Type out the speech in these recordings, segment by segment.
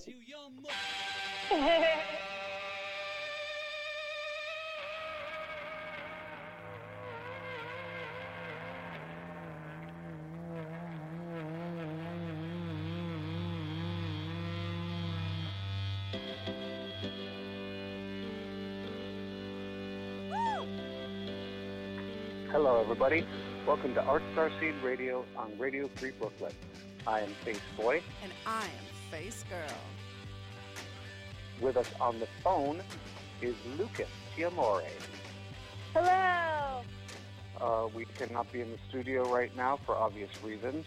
you young mo- Hello, everybody. Welcome to Art Star Seed Radio on Radio Free Brooklyn. I am Face Boy. And I am Face Girl. With us on the phone is Lucas Tiamore. Hello. Uh, we cannot be in the studio right now for obvious reasons.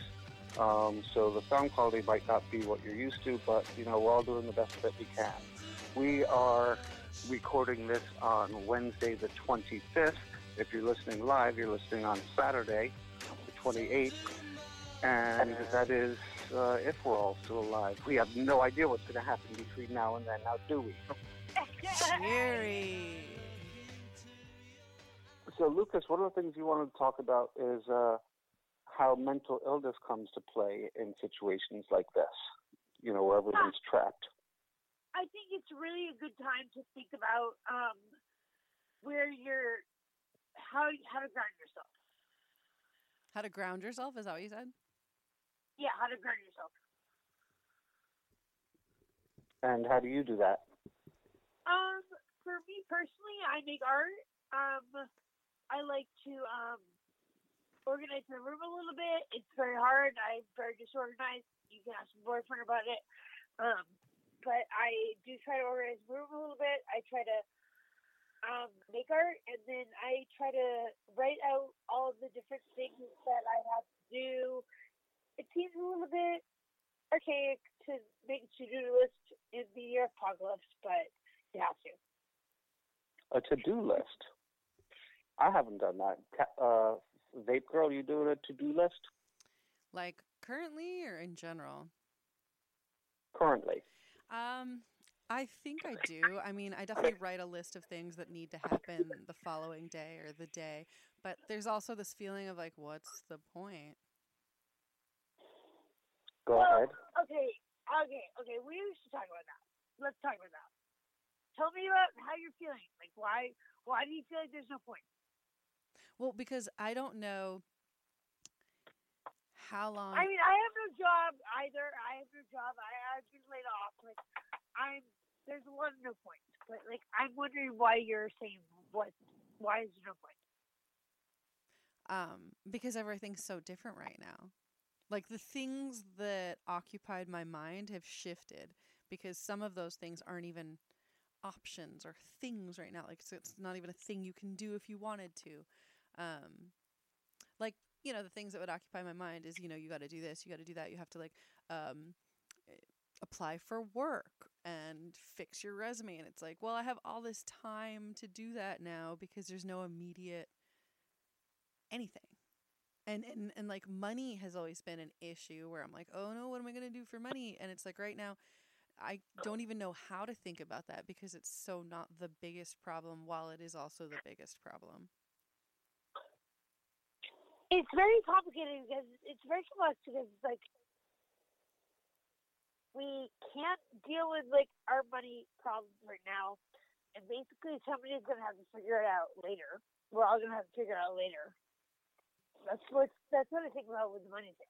Um, so the sound quality might not be what you're used to, but you know we're all doing the best that we can. We are recording this on Wednesday, the 25th. If you're listening live, you're listening on Saturday, the 28th, and that is uh, if we're all still alive. We have no idea what's going to happen between now and then. Now, do we? Cheery. So, Lucas, one of the things you wanted to talk about is uh, how mental illness comes to play in situations like this, you know, where everyone's trapped. I think it's really a good time to think about um, where you're, how how to ground yourself. How to ground yourself? Is that what you said? Yeah, how to ground yourself. And how do you do that? Um, for me personally, I make art. Um, I like to um organize my room a little bit. It's very hard. I'm very disorganized. You can ask my boyfriend about it. Um, but I do try to organize my room a little bit. I try to um, make art, and then I try to write out all the different things that I have to do. It seems a little bit archaic to make a to-do list in the year apocalypse, but you have to. A to-do list. I haven't done that. Uh, Vape girl, you doing a to-do list Like currently or in general? currently? Um, I think I do. I mean, I definitely write a list of things that need to happen the following day or the day. But there's also this feeling of like, what's the point? Go Well, ahead. Okay, okay, okay. We should talk about that. Let's talk about that. Tell me about how you're feeling. Like, why? Why do you feel like there's no point? Well, because I don't know how long. I mean, I have no job either. I have no job. I, I've been laid off. Like, I'm. There's a lot of no points. But like, I'm wondering why you're saying what? Why is there no point? um, because everything's so different right now. Like the things that occupied my mind have shifted because some of those things aren't even options or things right now. Like so it's not even a thing you can do if you wanted to. Um, like you know the things that would occupy my mind is you know you got to do this, you got to do that. You have to like um, eh, apply for work and fix your resume, and it's like well I have all this time to do that now because there's no immediate anything. And, and and like money has always been an issue where I'm like, oh no, what am I gonna do for money? And it's like right now, I don't even know how to think about that because it's so not the biggest problem, while it is also the biggest problem. It's very complicated because it's very complex because it's like we can't deal with like our money problems right now, and basically somebody's gonna have to figure it out later. We're all gonna have to figure it out later. That's what that's what I think about with the money thing.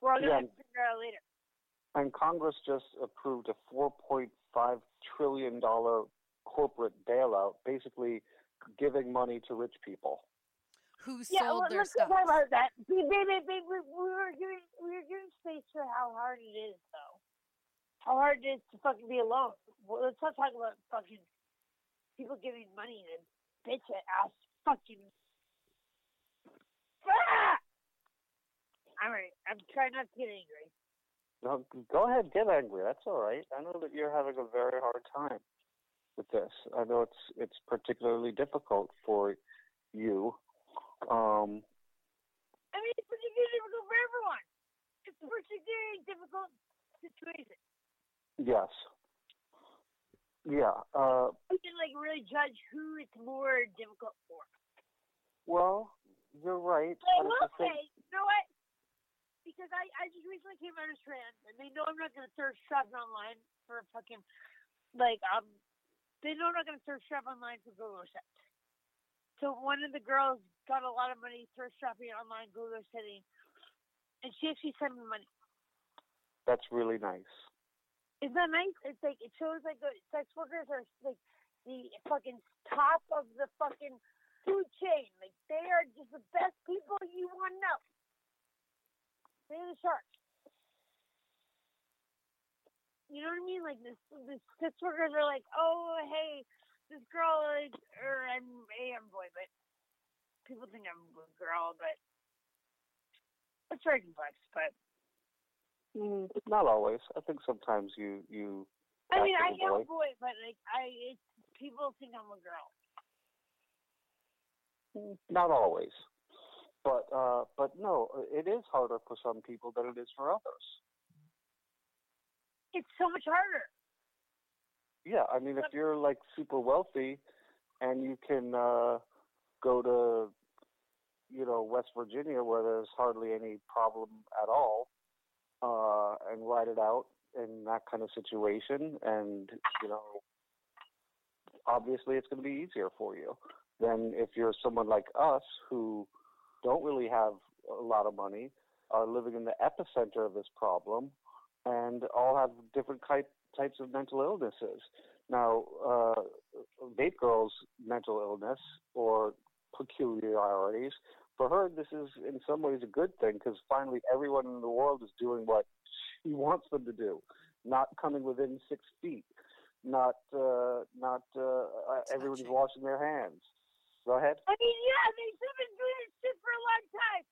We're all gonna have to figure it out later. And Congress just approved a 4.5 trillion dollar corporate bailout, basically giving money to rich people. Who Yeah, sold well, their let's stuff? talk about that. We, we, we, we, we, we were giving we were giving space for how hard it is, though. How hard it is to fucking be alone. Well, let's not talk about fucking people giving money to bitch ass fucking. Ah! All right, I'm trying not to get angry. No, go ahead, get angry. That's all right. I know that you're having a very hard time with this. I know it's it's particularly difficult for you. Um, I mean, it's particularly difficult for everyone. It's a particularly difficult situation. yes. Yeah. Uh, We can like really judge who it's more difficult for. well, you're right. But I will say, you know what? Because I, I just recently came out as trans, and they know I'm not gonna search shopping online for a fucking like um. They know I'm not gonna search shop online for Google search. So one of the girls got a lot of money thrift shopping online, Google setting, and she actually sent me money. That's really nice. Isn't that nice? It's like it shows like the sex workers are like the fucking top of the fucking food chain. Like they are just the best people you want to know. They're the sharks. You know what I mean? Like this, the sex workers are like, oh hey, this girl is, or I'm a I'm boy, but people think I'm a girl, but it's very complex. But Mm, not always. I think sometimes you you. I mean, I am a boy, but like I, it's people think I'm a girl. Not always, but uh, but no, it is harder for some people than it is for others. It's so much harder. Yeah, I mean, if you're like super wealthy, and you can uh, go to, you know, West Virginia where there's hardly any problem at all, uh, and ride it out in that kind of situation, and you know, obviously it's going to be easier for you than if you're someone like us who don't really have a lot of money, are living in the epicenter of this problem, and all have different type, types of mental illnesses. Now, uh, Vape Girl's mental illness or peculiarities, for her, this is in some ways a good thing because finally everyone in the world is doing what she wants them to do, not coming within six feet, not uh, not uh, uh, everybody's washing their hands. Go ahead. I mean, yeah, they should have been doing this shit for a long time.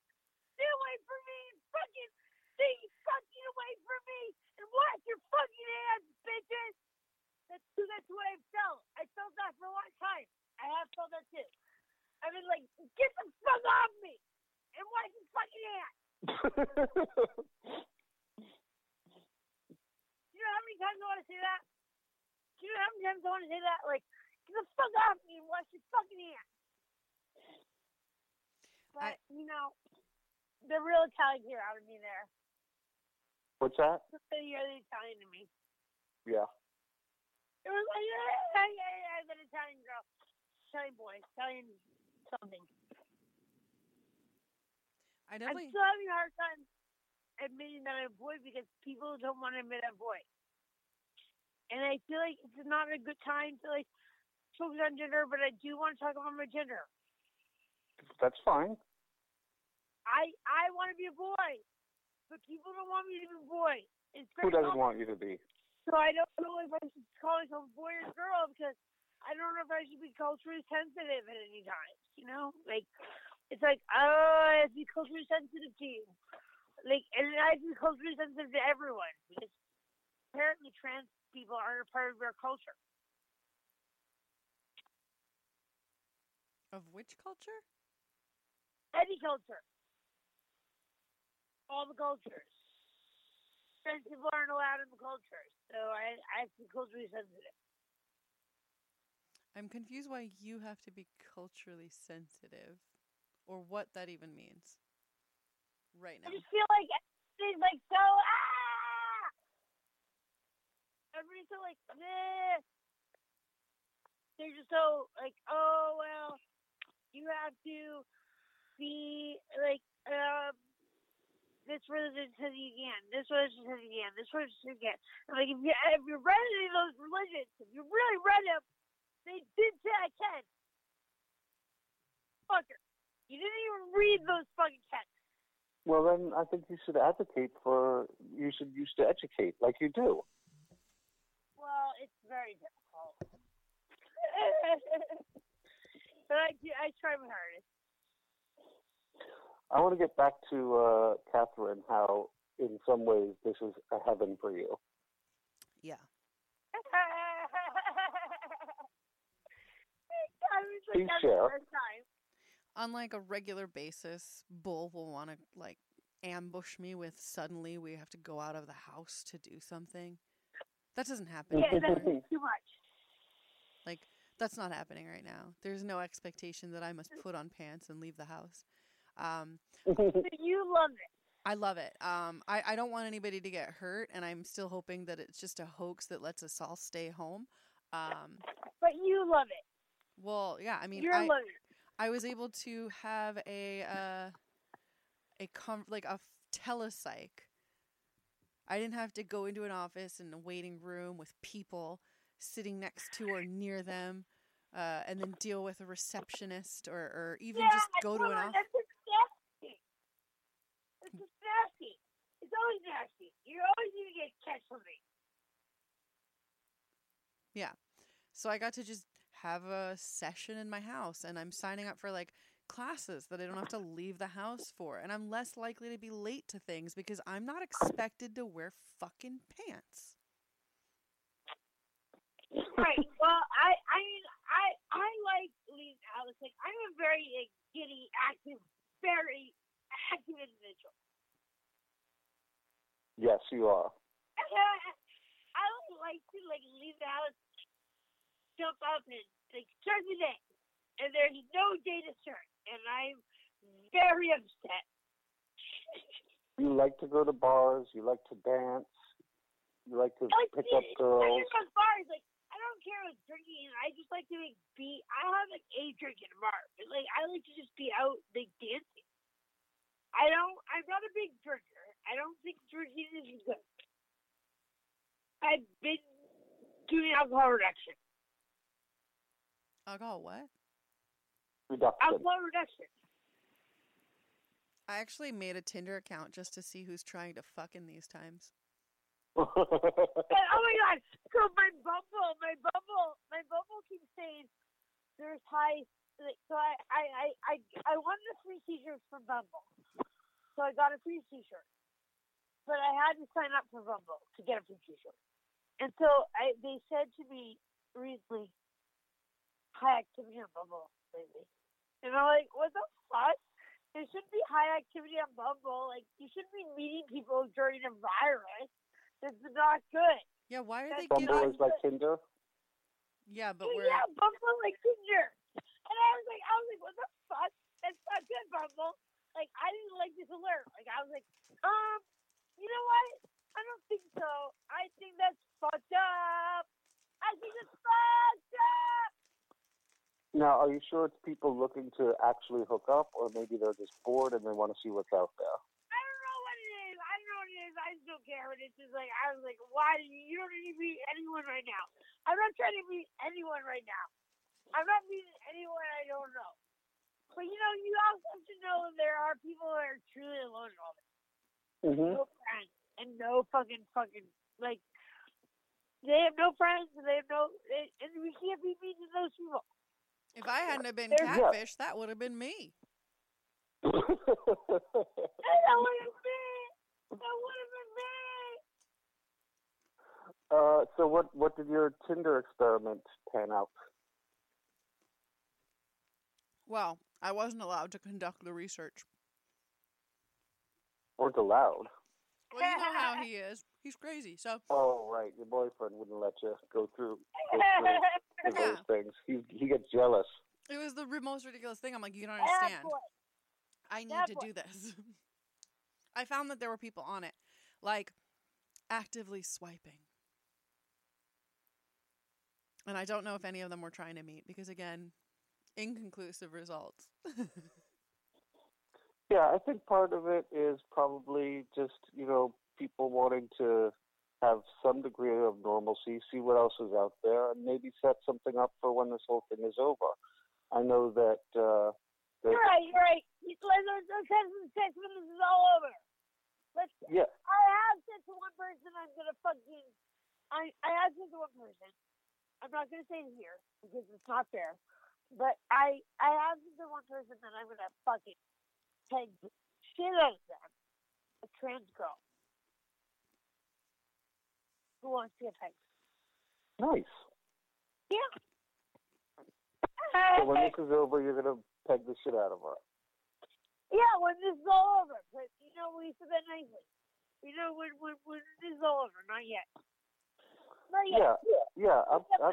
Stay away from me, fucking, stay fucking away from me, and wash your fucking hands, bitches. That's that's what I felt. I felt that for a long time. I have felt that too. I mean, like, get the fuck off me and wash your fucking hands. You know how many times I want to say that? Do you know how many times I want to say that? Like, get the fuck off me and wash your fucking hands. But, you know, the real Italian here out of me there. What's that? You're the Italian to me. Yeah. It was like, yeah, yeah, yeah, yeah, that Italian girl. Italian boy. Italian something. I know I'm still having a hard time admitting that I'm a boy because people don't want to admit I'm a boy. And I feel like it's not a good time to like focus on gender, but I do want to talk about my gender. That's fine. I I want to be a boy, but people don't want me to be a boy. It's Who doesn't complicated. want you to be? So I don't know if I should call myself a boy or a girl because I don't know if I should be culturally sensitive at any time. You know, like it's like oh, I have to be culturally sensitive to you, like, and I have to be culturally sensitive to everyone because apparently trans people aren't a part of our culture. Of which culture? Any culture, all the cultures. Trans people aren't allowed in the culture, so I I have to be culturally sensitive. I'm confused why you have to be culturally sensitive or what that even means right now. I just feel like everybody's like so ah. Everybody's so like this. They're just so like oh well, you have to be like um. This religion says you can. This religion says you can. This religion says you can. And like if you if you read any of those religions, if you really read them, they did say I can. Fucker, you didn't even read those fucking texts. Well, then I think you should advocate for. You should use to educate like you do. Well, it's very difficult. but I do, I try my hardest. I want to get back to uh, Catherine. How, in some ways, this is a heaven for you. Yeah. I was like, Please that's share. the first time. On like a regular basis, Bull will want to like ambush me with suddenly we have to go out of the house to do something. That doesn't happen. Yeah, that's too much. Like that's not happening right now. There's no expectation that I must put on pants and leave the house. Um, But you love it. I love it. Um, I, I don't want anybody to get hurt, and I'm still hoping that it's just a hoax that lets us all stay home. Um, But you love it. well, yeah, I mean, You're I, a lover. I was able to have a uh, a com- like a f- telepsych. I didn't have to go into an office in a waiting room with people sitting next to or near them, uh, and then deal with a receptionist or, or even yeah, just go to an office. That's disgusting. That's just nasty. It's always nasty. You're always going to get catch something. Yeah. So I got to just have a session in my house and I'm signing up for like classes that I don't have to leave the house for and I'm less likely to be late to things because I'm not expected to wear fucking pants. right. Well, I, I mean, I, I like leaving the house. Like, I'm a very like, giddy, active, very active individual. Yes, you are. I don't like to like leave the house, jump up and like start the day, and there's no day to start, and I'm very upset. You like to go to bars. You like to dance. You like to Like, pick up I girls. just go bars. Like I don't care about drinking. I just like to like be. I have like a drink in a bar, but like I like to just be out like dancing. I don't. I'm not a big drinker. I don't think drinking is good. I've been doing alcohol reduction. Alcohol what? Reduction. Alcohol reduction. I actually made a Tinder account just to see who's trying to fuck in these times. And, oh my god! So my Bumble, my Bumble, my Bumble keeps saying there's high. Like, so I, I, I, I, I wanted a free T-shirt from Bumble, so I got a free T-shirt. But I had to sign up for Bumble to get a free T-shirt, and so I, they said to me recently, high activity on Bumble lately, and I'm like, what the fuck? There shouldn't be high activity on Bumble. Like, you shouldn't be meeting people during a virus. This is not good. Yeah, why are they That's giving? Bumble is like Tinder. Yeah, but we're yeah, Bumble like Tinder. And I was like, I was like, what the fuck? That's not good, Bumble. Like, I didn't like this alert. Like, I was like, um, you know what? I don't think so. I think that's fucked up. I think it's fucked up. Now, are you sure it's people looking to actually hook up, or maybe they're just bored and they want to see what's out there? I don't know what it is. I don't know what it is. I just don't care. But it's just like, I was like, why do you, you don't need to meet anyone right now. I'm not trying to meet anyone right now. I'm not meeting anyone I don't know. But you know, you also have to know there are people that are truly alone in all this. Mm-hmm. No friends and no fucking fucking like they have no friends and they have no they, and we can't be meeting those people. if I hadn't have been There's- Yeah. catfish, that would have been me. That would have been that would have been me. uh, so, what what did your Tinder experiment pan out? Well, I wasn't allowed to conduct the research. Weren't allowed. Well, you know how he is. He's crazy. So Oh, right. Your boyfriend wouldn't let you go through, go through Yeah. those things. He he gets jealous. it was the most ridiculous thing. I'm like, you don't understand. I need That to do this. I found that there were people on it, like actively swiping. And I don't know if any of them were trying to meet because, again, inconclusive results. Yeah, I think part of it is probably just you know people wanting to have some degree of normalcy, see what else is out there, and maybe set something up for when this whole thing is over. I know that uh, You're right, you're right. Let's, let's, have some sex when this is all over. Let's yeah, I have said to one person I'm gonna fucking I I have said to one person. I'm not gonna say it here because it's not fair. But I I have said to one person that I'm gonna fucking peg the shit out of them. A trans girl. Who wants to get pegged? nice. Yeah. So when this is over, you're gonna peg the shit out of her. yeah, when this is all over. But you know, we said that nicely. You know, when when when this is all over, not yet. Not yet. Yeah, yeah. I'm, I'm,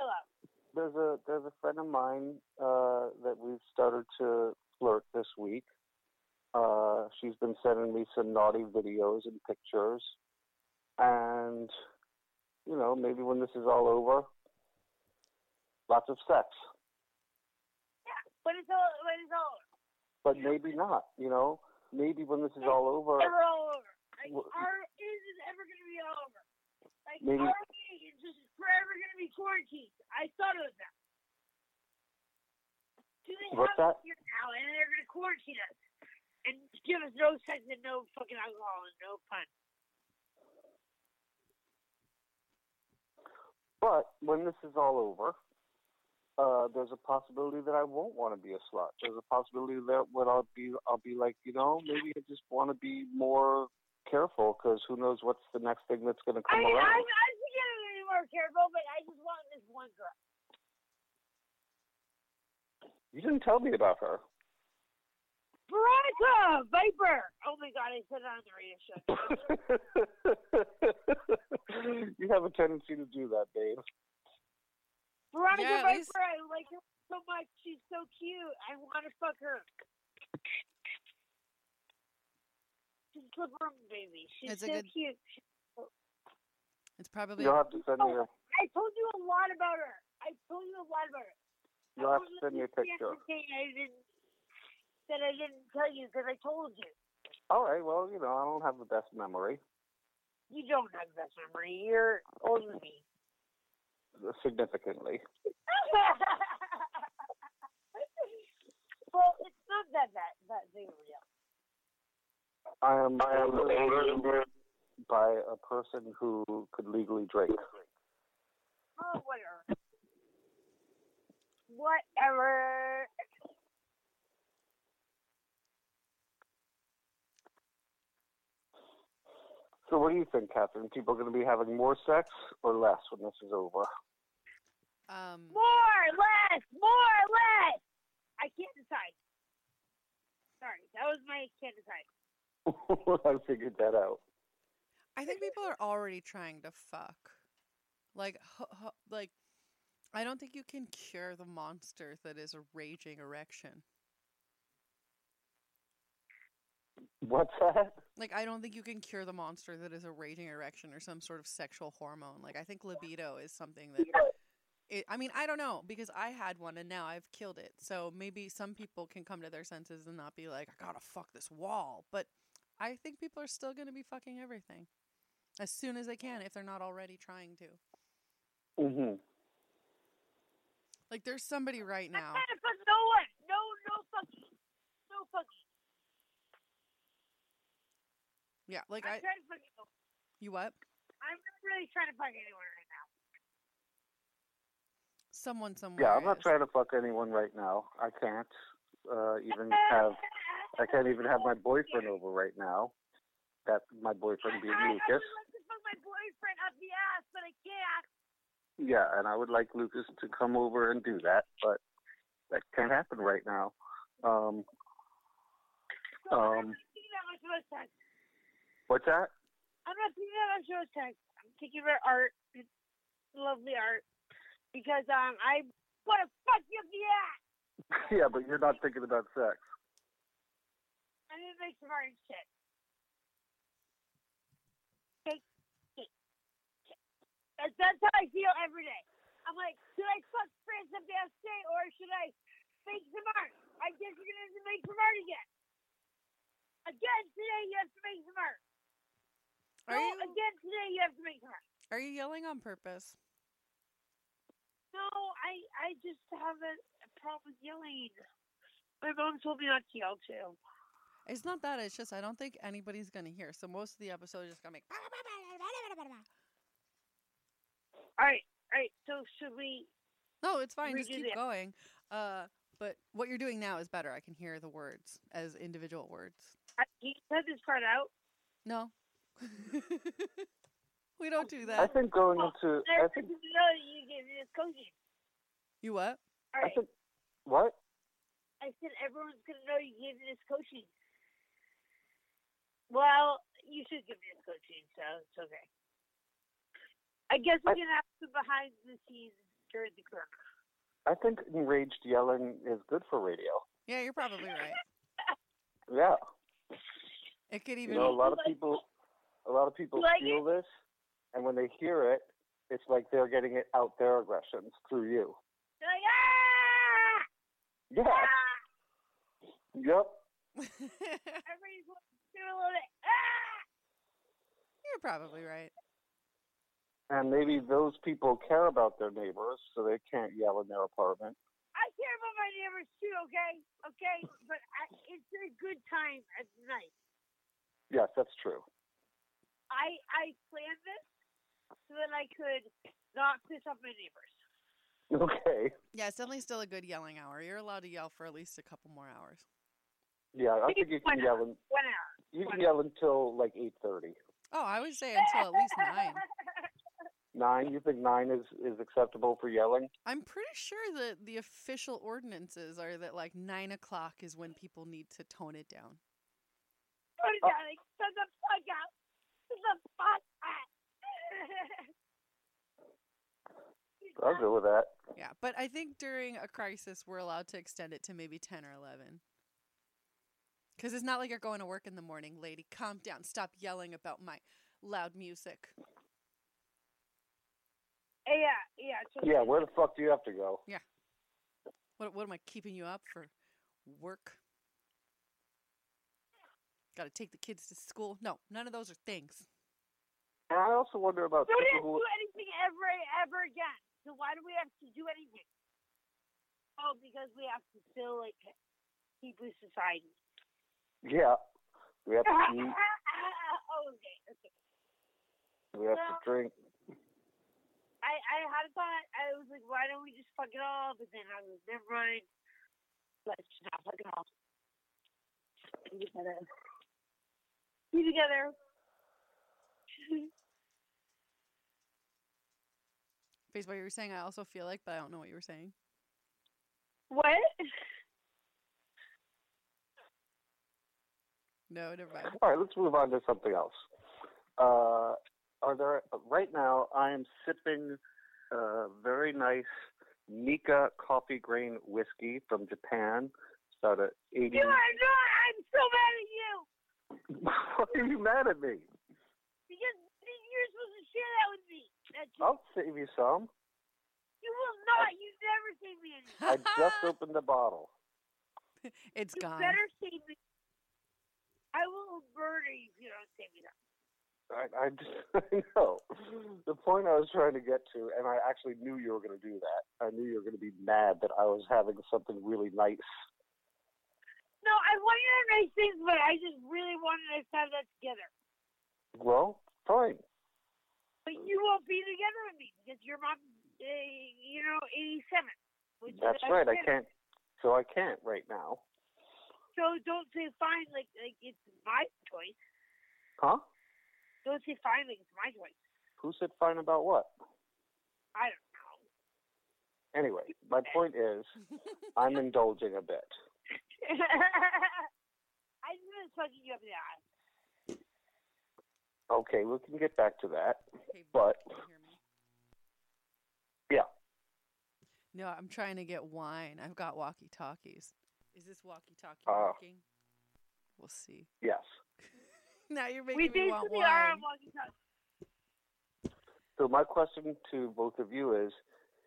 there's a there's a friend of mine uh, that we've started to flirt this week, Uh, she's been sending me some naughty videos and pictures, and you know, maybe when this is all over, lots of sex. When it's all, when it's all over. But maybe not. You know, maybe when this is all over, Never all over. Like, our is it ever going to be all over? Like, Maybe- are we just forever going to be quarantined? I thought of that. Do they What's have that? here now, and they're going to quarantine us and give us no sex and no fucking alcohol and no fun? But when this is all over, uh, there's a possibility that I won't want to be a slut. There's a possibility that what I'll be, I'll be like, you know, maybe I just want to be more careful because who knows what's the next thing that's going to come mean, around. I'm, I'm getting to be more careful, but I just want this one girl. You didn't tell me about her. Veronica Viper. Oh my god, I said it on the radio show. you have a tendency to do that, babe. Veronica Yeah, at Viper, least- I like her so much. She's so cute. I want to fuck her. She's a room baby. She's It's so good- cute. It's probably You'll have to send oh, me a, I told you a lot about her. I told you a lot about her. you'll have to send me a picture. saying I didn't, that I didn't tell you because I told you. All right. Well, you know, I don't have the best memory, You don't have the best memory. You're older than me. significantly. well, it's not that that that big of a deal. I am. I am older by a person who could legally drink. Oh, whatever. Whatever. So, what do you think, Catherine? People are going to be having more sex or less when this is over? um More, less, more, less. I can't decide. Sorry, that was my can't decide. I figured that out. I think people are already trying to fuck. Like hu- hu- like I don't think you can cure the monster that is a raging erection. What's that? Like I don't think you can cure the monster that is a raging erection or some sort of sexual hormone. Like I think libido is something that it, I mean, I don't know because I had one and now I've killed it. So maybe some people can come to their senses and not be like, I gotta fuck this wall. But I think people are still gonna be fucking everything as soon as they can if they're not already trying to. Mm-hmm. Like there's somebody right I'm now. trying to fuck no one. No, no fucking. No fucking. Yeah, like I'm I trying to fuck no you what? I'm not really trying to fuck anyone right now. Someone somewhere. Yeah, I'm not is. trying to fuck anyone right now. I can't uh, even have. I can't even have my boyfriend over right now. That my boyfriend being I, I Lucas. would like to fuck my boyfriend up the ass, but I can't. Yeah, and I would like Lucas to come over and do that, but that can't happen right now. Um, So I'm Um, what's that? I'm not thinking about sex. I'm thinking about art. It's lovely art. Because um, I want to fuck you up the ass. yeah, but you're not thinking about sex. And then make some art and shit. That's, that's how I feel every day. I'm like, should I fuck the ass today or should I make some art? I guess you're going to have to make some art again. Again today, you have to make some art. Are no, you again today, you have to make art. are you yelling on purpose? No, I I just have a, a problem with yelling. My mom told me not to yell too. It's not that. It's just I don't think anybody's gonna hear. So most of the episode is just gonna make. All right, all right. So should we? No, it's fine. Just keep going. Uh, but what you're doing now is better. I can hear the words as individual words. I, you cut this part out. No, we don't do that. I think going oh, into. I think. no you gave me this coaching. You what? All I right. think. What? I said everyone's gonna know you gave me this coaching. Well, you should give me this coaching, so it's okay. I guess we I- can have some behind the scenes during the corona. I think enraged yelling is good for radio. Yeah, you're probably right. Yeah. It could You even know, a lot of people, a lot of people Like feel this, and when they hear it, it's like they're getting it out their aggressions through you. They're like, ah! Yeah. ah! Yep. Everybody's doing a little bit, ah! You're probably right. And maybe those people care about their neighbors, so they can't yell in their apartment. I care about my neighbors too, okay? Okay? But I, it's a good time at night. Yes, that's true. I I planned this so that I could not piss off my neighbors. Okay. Yeah, it's definitely still a good yelling hour. You're allowed to yell for at least a couple more hours. Yeah, I think you can not? yell. In, One hour. you can yell until like eight thirty. Oh, I would say until at least nine. Nine. You think nine is is acceptable for yelling? I'm pretty sure that the official ordinances are that like nine o'clock is when people need to tone it down. Put it down. Like, shut the fuck up. Shut the fuck up. I'll go with that. Yeah, but I think during a crisis we're allowed to extend it to maybe ten or eleven. Because it's not like you're going to work in the morning, lady. Calm down. Stop yelling about my loud music. Eh, yeah, yeah. So Yeah. Where the fuck do you have to go? Yeah. What what am I keeping you up for? Work? Got to take the kids to school? No, none of those are things. And I also wonder about We didn't who. do anything ever, ever again. So why do we have to do anything? Oh, because we have to still like keep with society. Yeah. We have to eat. oh, okay, okay. We have to drink. I I had a thought. I was like, why don't we just fuck it all? But then I was never mind. Let's just not fuck it all. Be together. Be together. Based on what you were saying, I also feel like, but I don't know what you were saying. what? No, never mind. All right, let's move on to something else. Uh, are there right now? I am sipping uh, very nice Nikka Coffey Grain whiskey from Japan. It's about a eighty. You are not. I'm so mad at you Why are you mad at me? Because you're supposed to share that with me. That's I'll save you some. You will not. You never save me any. I just opened the bottle. it's You gone. You better save me. I will murder you if you don't save me that. I, I just I know the point I was trying to get to, and I actually knew you were going to do that. I knew you were going to be mad that I was having something really nice. No, I want you to have nice things, but I just really wanted us to have that together. Well, fine. But you won't be together with me because your mom, uh, you know, 87. Which That's right. I can't. So I can't right now. So don't say fine like like it's my choice. Huh? Don't say fine like it's my choice. Who said fine about what? I don't know. Anyway, my point is, I'm indulging a bit. I just been sucking you up the ass. Okay, we can get back to that. Okay, But can you hear me? Yeah. No, I'm trying to get wine. I've got walkie talkies. Is this walkie talkie Uh, working? We'll see. yes. now you're We making me want basically are wine. on walkie-talkie. So my question to both of you is,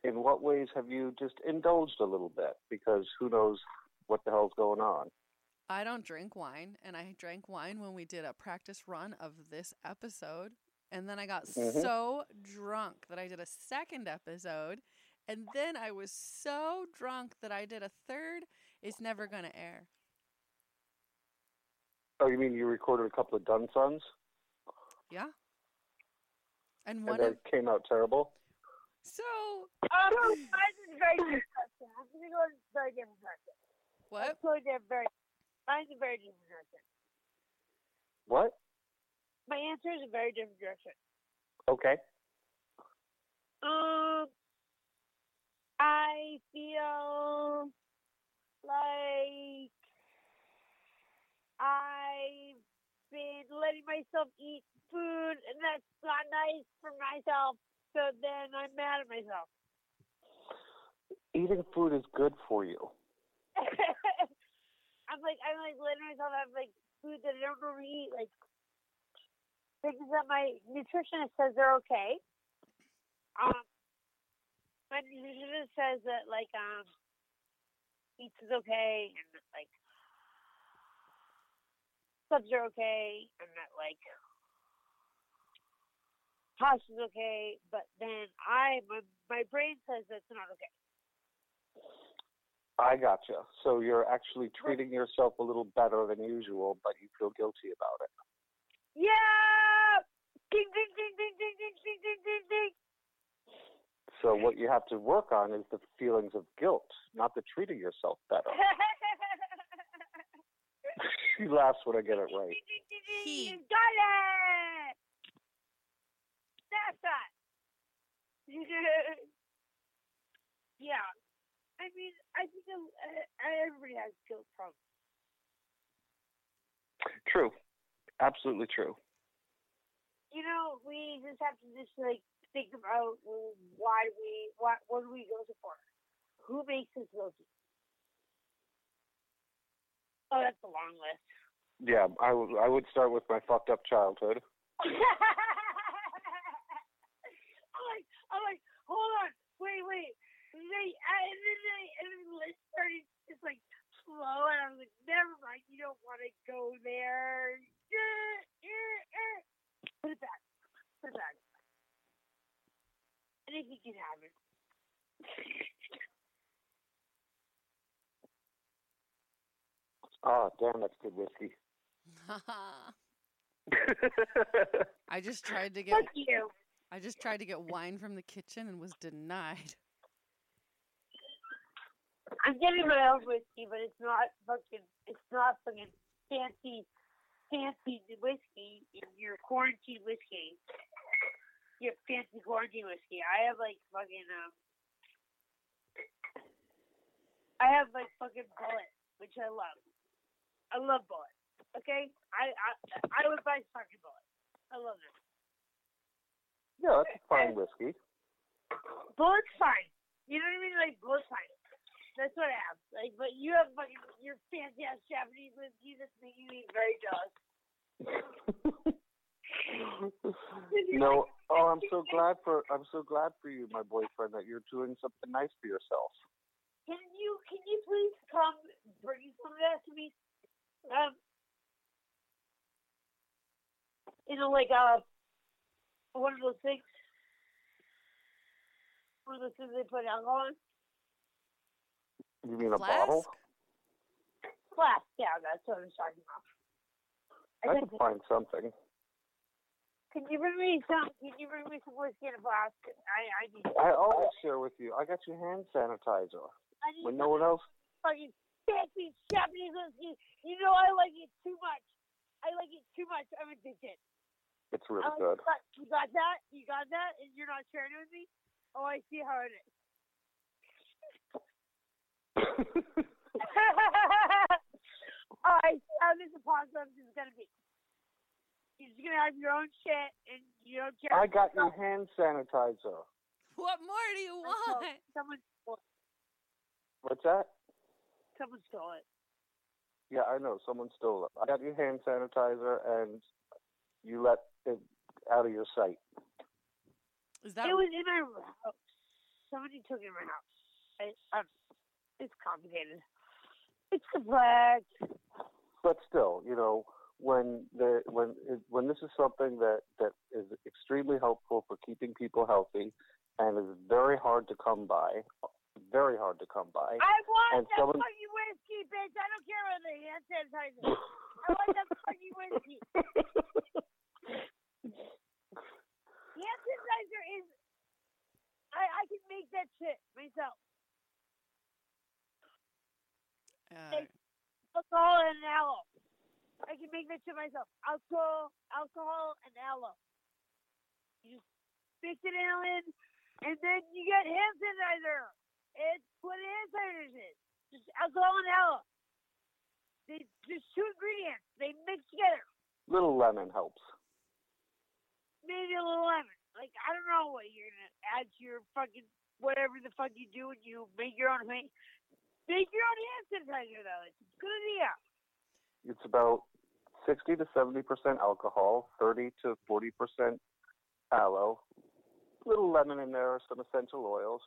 in what ways have you just indulged a little bit? Because who knows what the hell's going on? I don't drink wine, and I drank wine when we did a practice run of this episode. And then I got Mhm. so drunk that I did a second episode. And then I was so drunk that I did a third. It's never going to air. Oh, you mean you recorded a couple of Dun Sons Yeah. And and one they of. came out terrible? So, Um, mine is very different person. I'm gonna go very different person. what? Let's go to a very. Mine's a very different person. What? My answer is a very different direction. Okay. Um, I feel like I've been letting myself eat food, and that's not nice for myself. So then I'm mad at myself. Eating food is good for you. I'm like I'm like letting myself have like food that I don't normally eat, like things that my nutritionist says they're okay. Um, my nutritionist says that like um, pizza's okay and that, like subs are okay and that like hash is okay, but then I my my brain says that's not okay. I gotcha. So you're actually treating yourself a little better than usual, but you feel guilty about it. Yeah. Ding ding ding ding ding ding ding ding ding ding. So what you have to work on is the feelings of guilt, not the treating yourself better. she laughs when I get it right. He- You got it. That's that. yeah. I mean, I think everybody has guilt problems. True. Absolutely true. You know, we just have to just like think about why we what what do we go to for? Who makes us guilty? Oh, that's a long list. Yeah, I would I would start with my fucked up childhood. I'm like, I'm like, hold on, wait, wait. And they, and then they, and then the list started just like slow, and I was like, never mind, you don't want to go there. Put it back, put it back. I think you can have it. Ah, damn, that's good whiskey. I just tried to get Fuck you. I just tried to get wine from the kitchen and was denied. I'm getting my own whiskey, but it's not fucking, it's not fucking fancy, fancy whiskey in your quarantine whiskey. Your fancy quarantine whiskey. I have like fucking um. I have like fucking Bulleit, which I love. I love Bulleit. Okay, I I I would buy fucking Bulleit. I love it. yeah, that's a fine whiskey. Bulleit's fine. You know what I mean? Like Bulleit's fine. That's what I have. Like, but you have fucking your fancy ass Japanese whiskey that's making me very jealous. no, oh, I'm so glad for I'm so glad for you, my boyfriend, that you're doing something nice for yourself. Can you can you please come bring some of that to me? Um, you know, like uh, one of those things, one of those things they put alcohol in. You mean a Flask? bottle? Flask, yeah, that's what I was talking about. I I think, could find something. can you bring me some? Can you bring me some whiskey in a flask? I I need. I always share with you. I got your hand sanitizer I need when no one else. fucking fancy Japanese whiskey. You know I like it too much. I like it too much. I'm addicted. It's really Oh, good. You got, you got that? You got that? And you're not sharing it with me? Oh, I see how it is. Oh, I see how this apocalypse is gonna be. You're just gonna have your own shit, and you don't care. I got you hand sanitizer. What more do you want? Someone stole it. What's that? Someone stole it. Yeah, I know. Someone stole it. I got your hand sanitizer, and you let it out of your sight. Is that It was in my house. Somebody took it in my house. I, um, it's complicated. It's complex. But still, you know, when the when when this is something that that is extremely helpful for keeping people healthy, and is very hard to come by, very hard to come by. I want And that someone- fucking whiskey, bitch. I don't care about the hand sanitizer. I want that fucking whiskey. Hand sanitizer is. I I can make that shit myself. Uh, Alcohol and aloe. I can make that shit myself. Alcohol, alcohol and aloe. You just mix it in, and then you get hand sanitizer. It's what hand sanitizer is. Just alcohol and aloe. They just two ingredients. They mix together. Little lemon helps. Maybe a little lemon. Like I don't know what you're gonna add to your fucking whatever the fuck you do when you make your own hand. Make your own hand sanitizer though. It's a good idea. It's about 60 to 70% alcohol, 30 to 40% aloe, little lemon in there, some essential oils.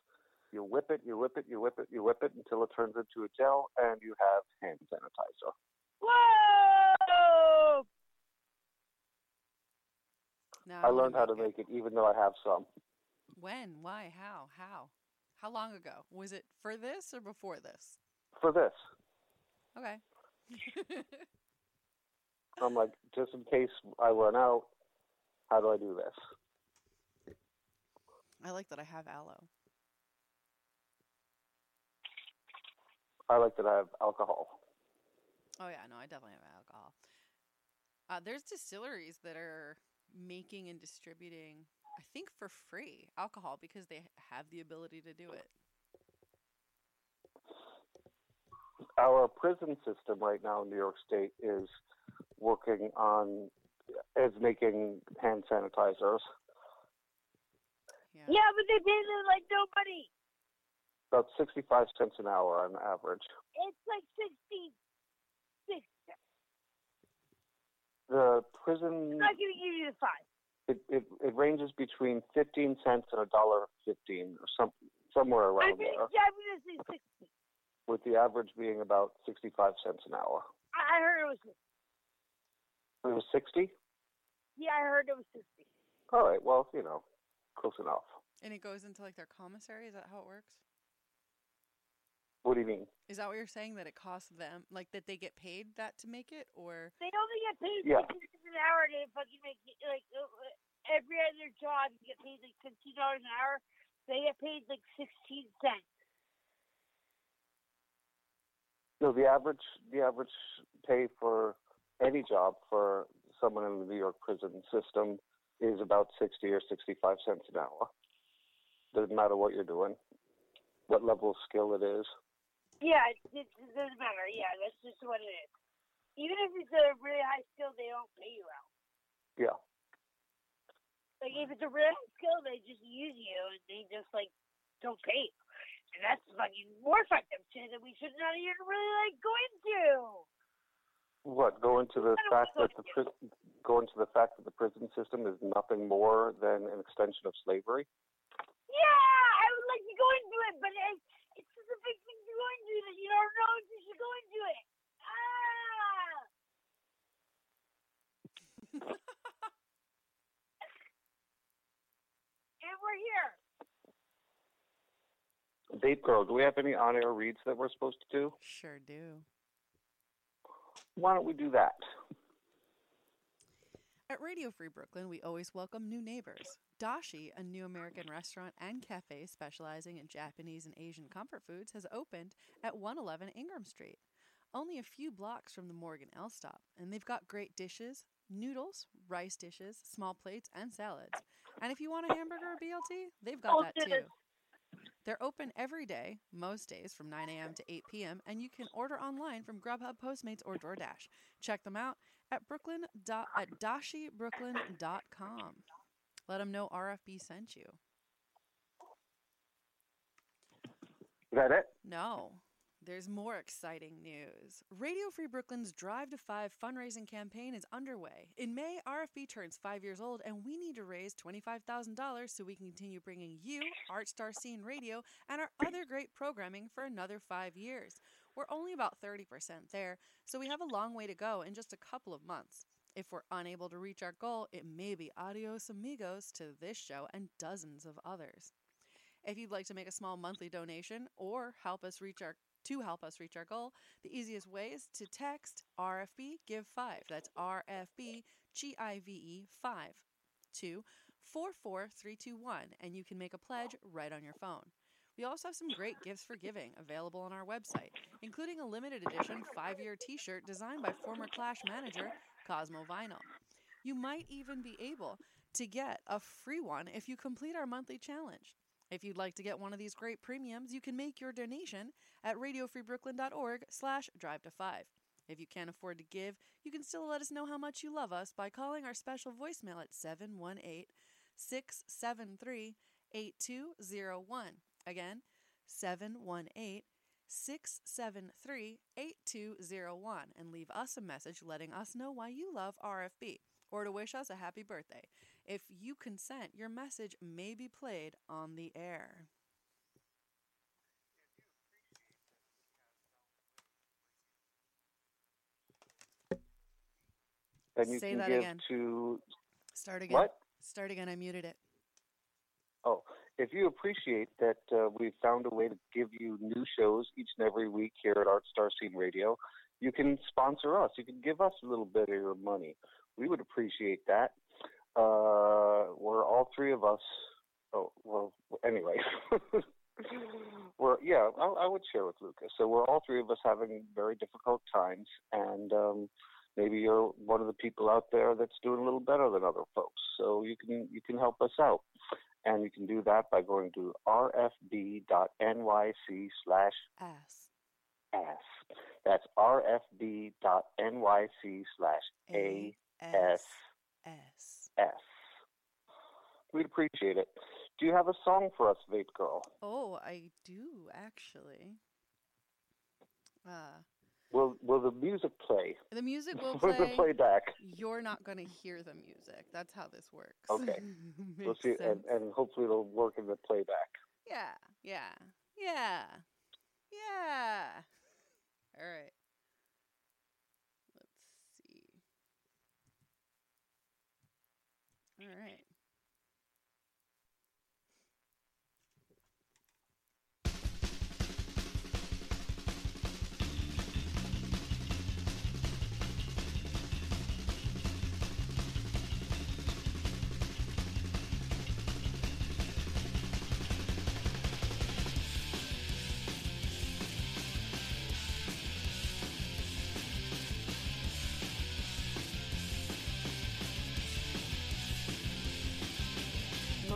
You whip it, you whip it, you whip it, you whip it until it turns into a gel, and you have hand sanitizer. Whoa! Now I learned how to make it, even though I have some. When? Why? How? How? How long ago? Was it for this or before this? For this, Okay. I'm like, just in case I run out, how do I do this? I like that I have aloe. I like that I have alcohol. Oh yeah, no, I definitely have alcohol. Uh, there's distilleries that are making and distributing, I think, for free alcohol because they have the ability to do it. Our prison system right now in New York State is working on is making hand sanitizers. Yeah. Yeah, but they pay them like no money. About 65 cents an hour on average. It's like sixty six. The prison I'm not gonna give you the five. It, it, it ranges between 15 cents and a dollar 15 or some somewhere around gonna, there, yeah, I'm gonna say sixty. with the average being about 65 cents an hour. I I heard it was 60. It was 60. Yeah, I heard it was sixty. All right, well, you know, close enough. And it goes into like their commissary. Is that how it works? What do you mean? Is that what you're saying? That it costs them, like that they get paid that to make it, or They only get paid Yeah. like six an hour to fucking make it, like uh, uh, every other job you get paid like fifteen dollars an hour. They get paid like sixteen cents. No, the average the average pay for any job for someone in the New York prison system is about 60 or 65 cents an hour. Doesn't matter what you're doing, what level of skill it is. Yeah, it, it, doesn't matter. Yeah, that's just what it is. Even if it's a really high skill, they don't pay you out. Yeah. Like if it's a really high skill, they just use you and they just like don't pay you. And that's fucking more fucked up shit that we should not even really like go into. What go into the fact that the pri- go into the fact that the prison system is nothing more than an extension of slavery? Yeah, I would like to go into it, but it, it's a big thing to go into that you don't know if you should go into it. Ah! and we're here. Vape Girl, do we have any on air reads that we're supposed to do? sure do. Why don't we do that? At Radio Free Brooklyn, we always welcome new neighbors. Dashi, a new American restaurant and cafe specializing in Japanese and Asian comfort foods, has opened at 111 Ingraham Street, only a few blocks from the Morgan L stop, and they've got great dishes, noodles, rice dishes, small plates, and salads. And if you want a hamburger or BLT, they've got Oh, that too. They're open every day, most days from 9 a.m. to 8 p.m., and you can order online from Grubhub, Postmates, or DoorDash. Check them out at brooklyn dot, at dashibrooklyn.com. Let them know RFB sent you. Is that it? No, there's more exciting news. Radio Free Brooklyn's Drive to Five fundraising campaign is underway. In May, RFB turns five years old, and we need to raise $25,000 so we can continue bringing you, Art Star Scene Radio, and our other great programming for another five years. We're only about 30% there, so we have a long way to go in just a couple of months. If we're unable to reach our goal, it may be adios amigos to this show and dozens of others. If you'd like to make a small monthly donation or help us reach our to help us reach our goal, the easiest way is to text RFB Give 5. That's RFB G I V E 5 to 44321 and you can make a pledge right on your phone. We also have some great gifts for giving available on our website, including a limited edition 5-year t-shirt designed by former Clash manager Cosmo Vinyl. You might even be able to get a free one if you complete our monthly challenge. If you'd like to get one of these great premiums, you can make your donation at radiofreebrooklyn.org slash drive to five. If you can't afford to give, you can still let us know how much you love us by calling our special voicemail at 718 673 8201. Again, 718 673 8201 and leave us a message letting us know why you love RFB or to wish us a happy birthday. If you consent, your message may be played on the air. Then you Say can that give again. to Start again. what? Start again. I muted it. Oh, if you appreciate that uh, we've found a way to give you new shows each and every week here at Art Star Scene Radio, you can sponsor us. You can give us a little bit of your money. We would appreciate that. Uh, we're all three of us. Oh, well, anyway. we're, yeah, I, I would share with Lucas. So we're all three of us having very difficult times, and um, maybe you're one of the people out there that's doing a little better than other folks. So you can you can help us out. And you can do that by going to rfb.nyc slash Ass. ass. That's rfb.nyc slash A S. We'd appreciate it. Do you have a song for us, Vape Girl? Oh, I do actually. Uh, Will Will the music play? the music will Will the play. playback? You're not going to hear the music. That's how this works. Okay. We'll see, and, and hopefully it'll work in the playback. Yeah, yeah, yeah, yeah. All right. Let's see. All right.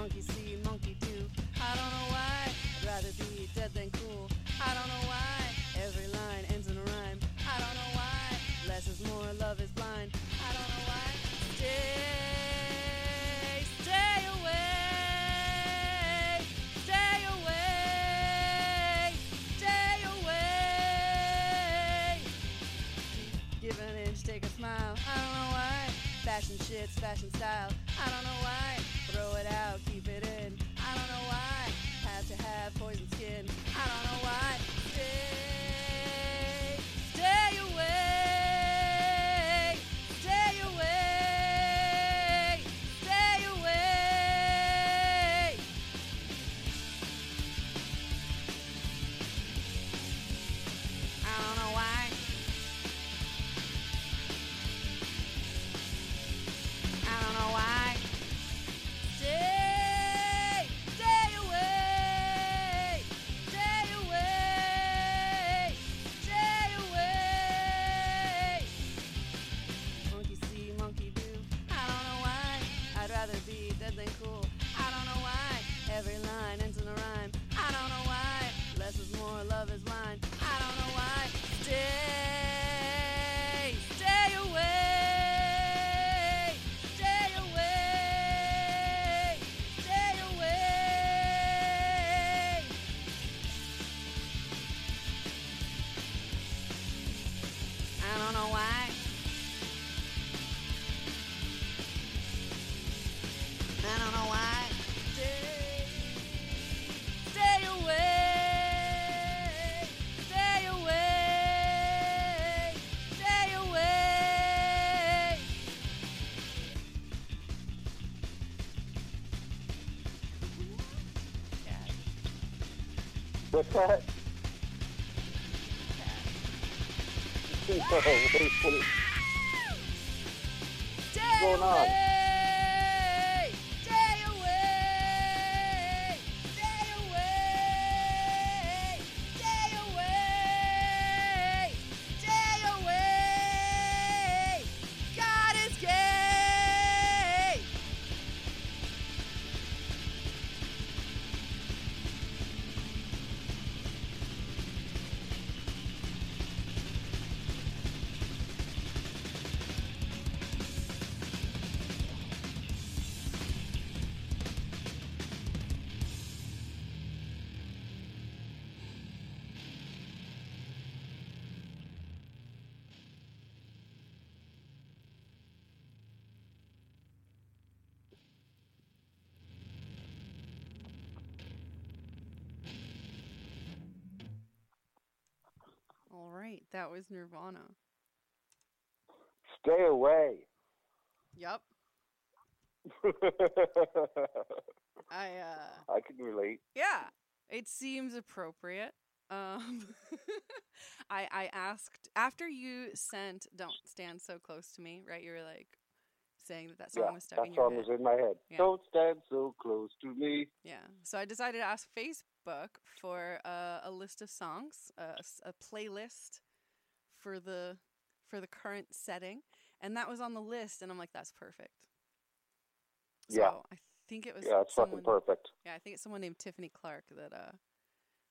Monkey see, monkey do. I don't know why. I'd rather be dead than cool. I don't know why. Every line ends in a rhyme. I don't know why. Less is more, love is blind. I don't know why. Stay, stay away. Stay away. Stay away. Give an inch, take a smile. I don't know why. Fashion shit's fashion style. What's that? cat. No, what is- what is- going on? Nirvana. Stay away. Yep. I uh I can relate. yeah, it seems appropriate. Um I I asked after you sent Don't Stand So Close to Me, right? You were like saying that that song yeah, was stuck that in your song head. was in my head. Yeah. Don't stand so close to me. Yeah. So I decided to ask Facebook for uh, a list of songs, a playlist for the for the current setting, and that was on the list. And I'm like, that's perfect. So Yeah. I think it was Yeah, it's someone. fucking perfect. Yeah, I think it's someone named Tiffany Clark that uh,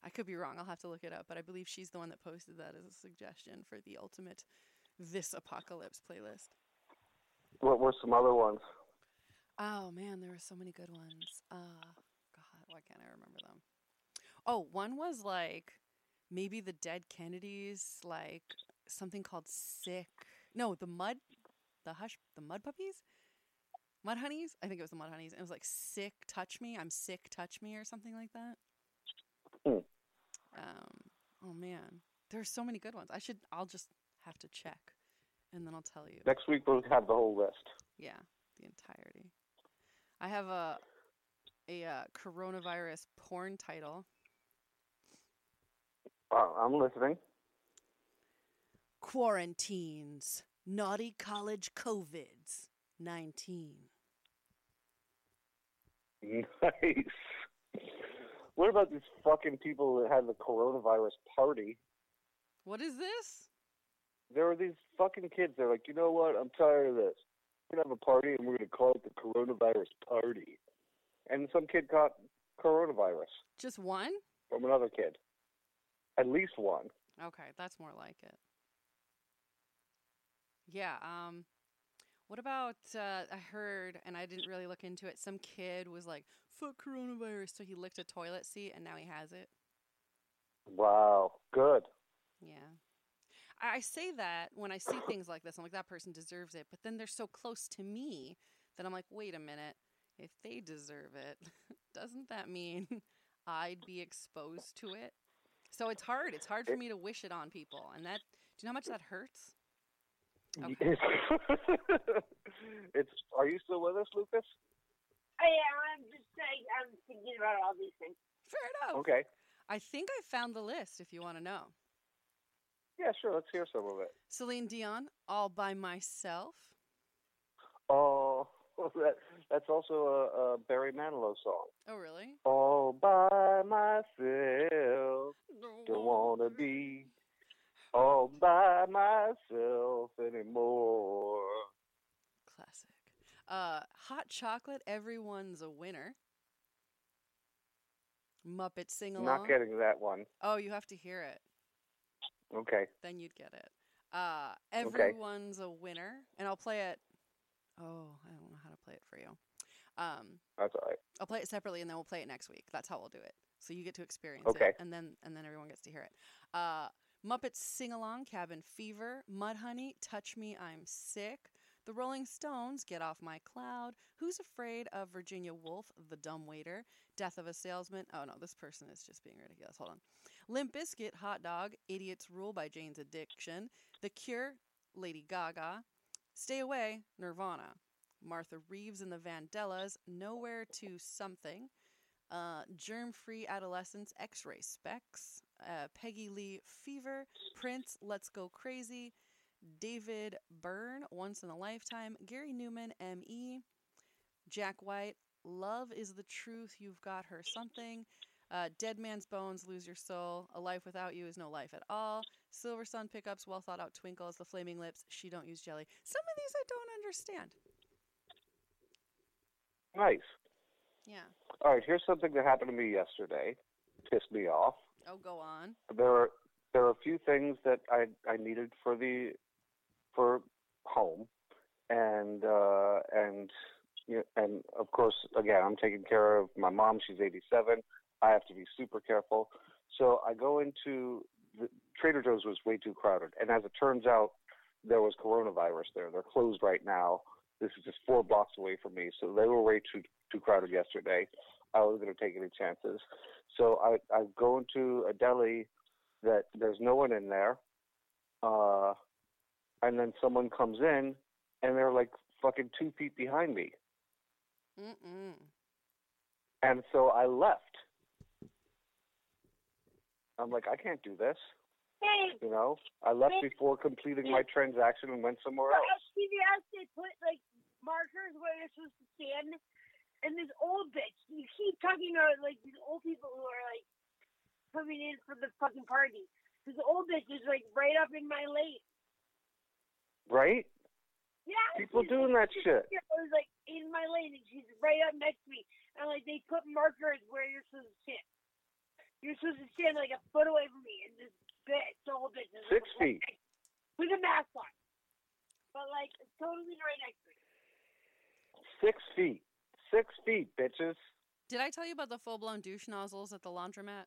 I could be wrong. I'll have to look it up, but I believe she's the one that posted that as a suggestion for the ultimate this apocalypse playlist. What were some other ones? Oh man, there were so many good ones. Uh God, why can't I remember them? Oh, one was like maybe the Dead Kennedys, like something called Sick. No, the Mud, the Hush, the Mud Puppies, Mud Honeys. I think it was the Mud Honeys. It was like Sick, Touch Me. I'm sick, touch me, or something like that. Hmm. Um. Oh man, there's so many good ones. I should. I'll just have to check, and then I'll tell you. Next week we'll have the whole list. Yeah, the entirety. I have a a uh, coronavirus porn title. Uh, I'm listening. Quarantines, naughty college COVIDs, 19. Nice. What about these fucking people that had the coronavirus party? What is this? There were these fucking kids. They're like, you know what? I'm tired of this. We're gonna have a party and we're gonna call it the coronavirus party. And some kid caught coronavirus Just one? from another kid. At least one. Okay, that's more like it. Yeah, um what about uh I heard and I didn't really look into it. Some kid was like, "Fuck coronavirus." So he licked a toilet seat and now he has it. Wow. Good. Yeah. I I say that when I see things like this, I'm like, that person deserves it. But then they're so close to me that I'm like, wait a minute. If they deserve it, doesn't that mean I'd be exposed to it? So it's hard. It's hard for me to wish it on people. And that, do you know how much that hurts? Okay. it's. Are you still with us, Lucas? I am. I'm just saying. I'm thinking about all these things. Fair enough. Okay. I think I found the list if you want to know. Yeah, sure. Let's hear some of it. Celine Dion, All by Myself. Oh, that, that's also a, a Barry Manilow song. Oh, really? All by myself, don't wanna be all by myself anymore. Classic. Uh, hot chocolate. Everyone's a winner. Muppet sing along. Not getting that one. Oh, you have to hear it. Okay. Then you'd get it. Uh, everyone's a winner, and I'll play it. Oh, I don't know how to play it for you. Um, That's all right. I'll play it separately, and then we'll play it next week. That's how we'll do it. So you get to experience Okay. it, and then and then everyone gets to hear it. Uh, Muppets sing along, Cabin Fever, Mudhoney, Touch Me, I'm Sick. The Rolling Stones, Get Off My Cloud. Who's Afraid of Virginia Woolf, The Dumb Waiter. Death of a Salesman. Oh no, this person is just being ridiculous. Hold on. Limp Bizkit, Hot Dog. Idiot's Rule by Jane's Addiction. The Cure, Lady Gaga. Stay Away, Nirvana. Martha Reeves and the Vandellas, Nowhere to Something. Uh, Germ Free Adolescents, X Ray Spex. Uh, Peggy Lee, Fever. Prince, Let's Go Crazy. David Byrne, Once in a Lifetime. Gary Numan, M.E. Jack White, Love is the Truth, You've Got Her Something. Uh, Dead Man's Bones, Lose Your Soul. A Life Without You is No Life at All. Silver Sun Pickups, Well Thought Out Twinkles, The Flaming Lips, She Don't Use Jelly. Some of these I don't understand. Nice. Yeah. All right. Here's something that happened to me yesterday. Pissed me off. Oh, go on. There are there are a few things that I I needed for the for home, and uh, and you know, and of course again I'm taking care of my mom. She's 87. I have to be super careful. So I go into the Trader Joe's was way too crowded, and as it turns out, there was coronavirus there. They're closed right now. This is just four blocks away from me, so they were way too too crowded yesterday. I wasn't going to take any chances. So I I go into a deli that there's no one in there, uh, and then someone comes in, and they're like fucking two feet behind me, Mm-mm. and so I left. I'm like, I can't do this. You know, I left before completing my transaction and went somewhere for else. CVS, they put like markers where you're supposed to stand. And this old bitch, you keep talking about like these old people who are like coming in for the fucking party. This old bitch is like right up in my lane. Right? Yeah, People doing like, that shit. It was like in my lane, and she's right up next to me. And like they put markers where you're supposed to stand. You're supposed to stand like a foot away from me, and this bitch, the old bitch, is Six like, feet. with a mask on, but like totally right next to me. Six feet. Six feet, bitches. Did I tell you about the full blown douche nozzles at the laundromat?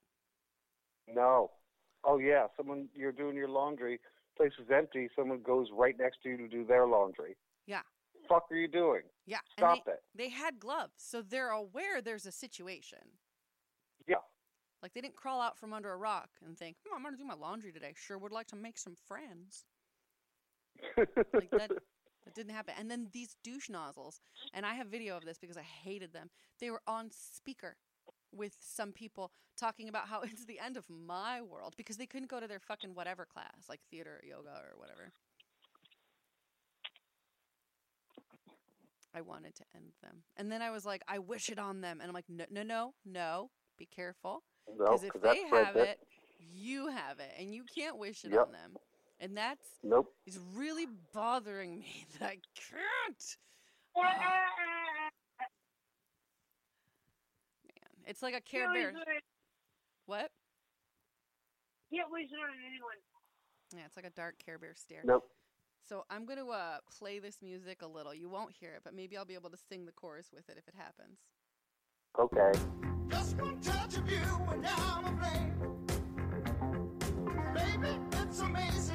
No. Oh yeah, someone you're doing your laundry, place is empty, someone goes right next to you to do their laundry. Yeah. Fuck are you doing? Yeah. Stop and it. they, they had gloves, so they're aware there's a situation. Yeah. Like they didn't crawl out from under a rock and think, hmm, I'm gonna do my laundry today. Sure would like to make some friends. Like that that didn't happen. And then these douche nozzles, and I have video of this because I hated them. They were on speaker with some people talking about how it's the end of my world because they couldn't go to their fucking whatever class, like theater or yoga or whatever. I wanted to end them. And then I was like, I wish it on them. And I'm like, no, no, no, no. Be careful. Because if 'cause that's they have there. it, you have it. And you can't wish it Yep. on them. And that's Nope. is really bothering me that I can't. Man, it's like a Care Bear. What? Can't wish it on anyone. Yeah, it's like a dark Care Bear stare. Nope. So I'm gonna uh, play this music a little. You won't hear it, but maybe I'll be able to sing the chorus with it if it happens. Okay. Just one touch of you and I'm aflame. Baby, it's amazing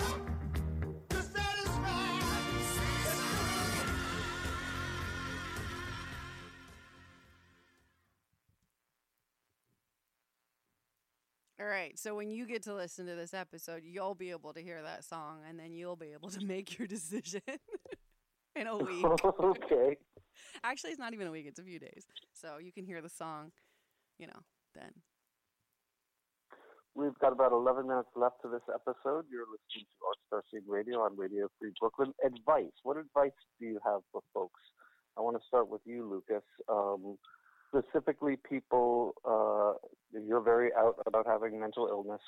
All right. So when you get to listen to this episode, you'll be able to hear that song, and then you'll be able to make your decision in a week. okay. Actually, it's not even a week; it's a few days. So you can hear the song, you know, then. We've got about 11 minutes left to this episode. You're listening to Art Star Scene Radio on Radio Free Brooklyn. Advice. What advice do you have for folks? I want to start with you, Lucas. Um, specifically, people, uh, you're very out about having mental illness.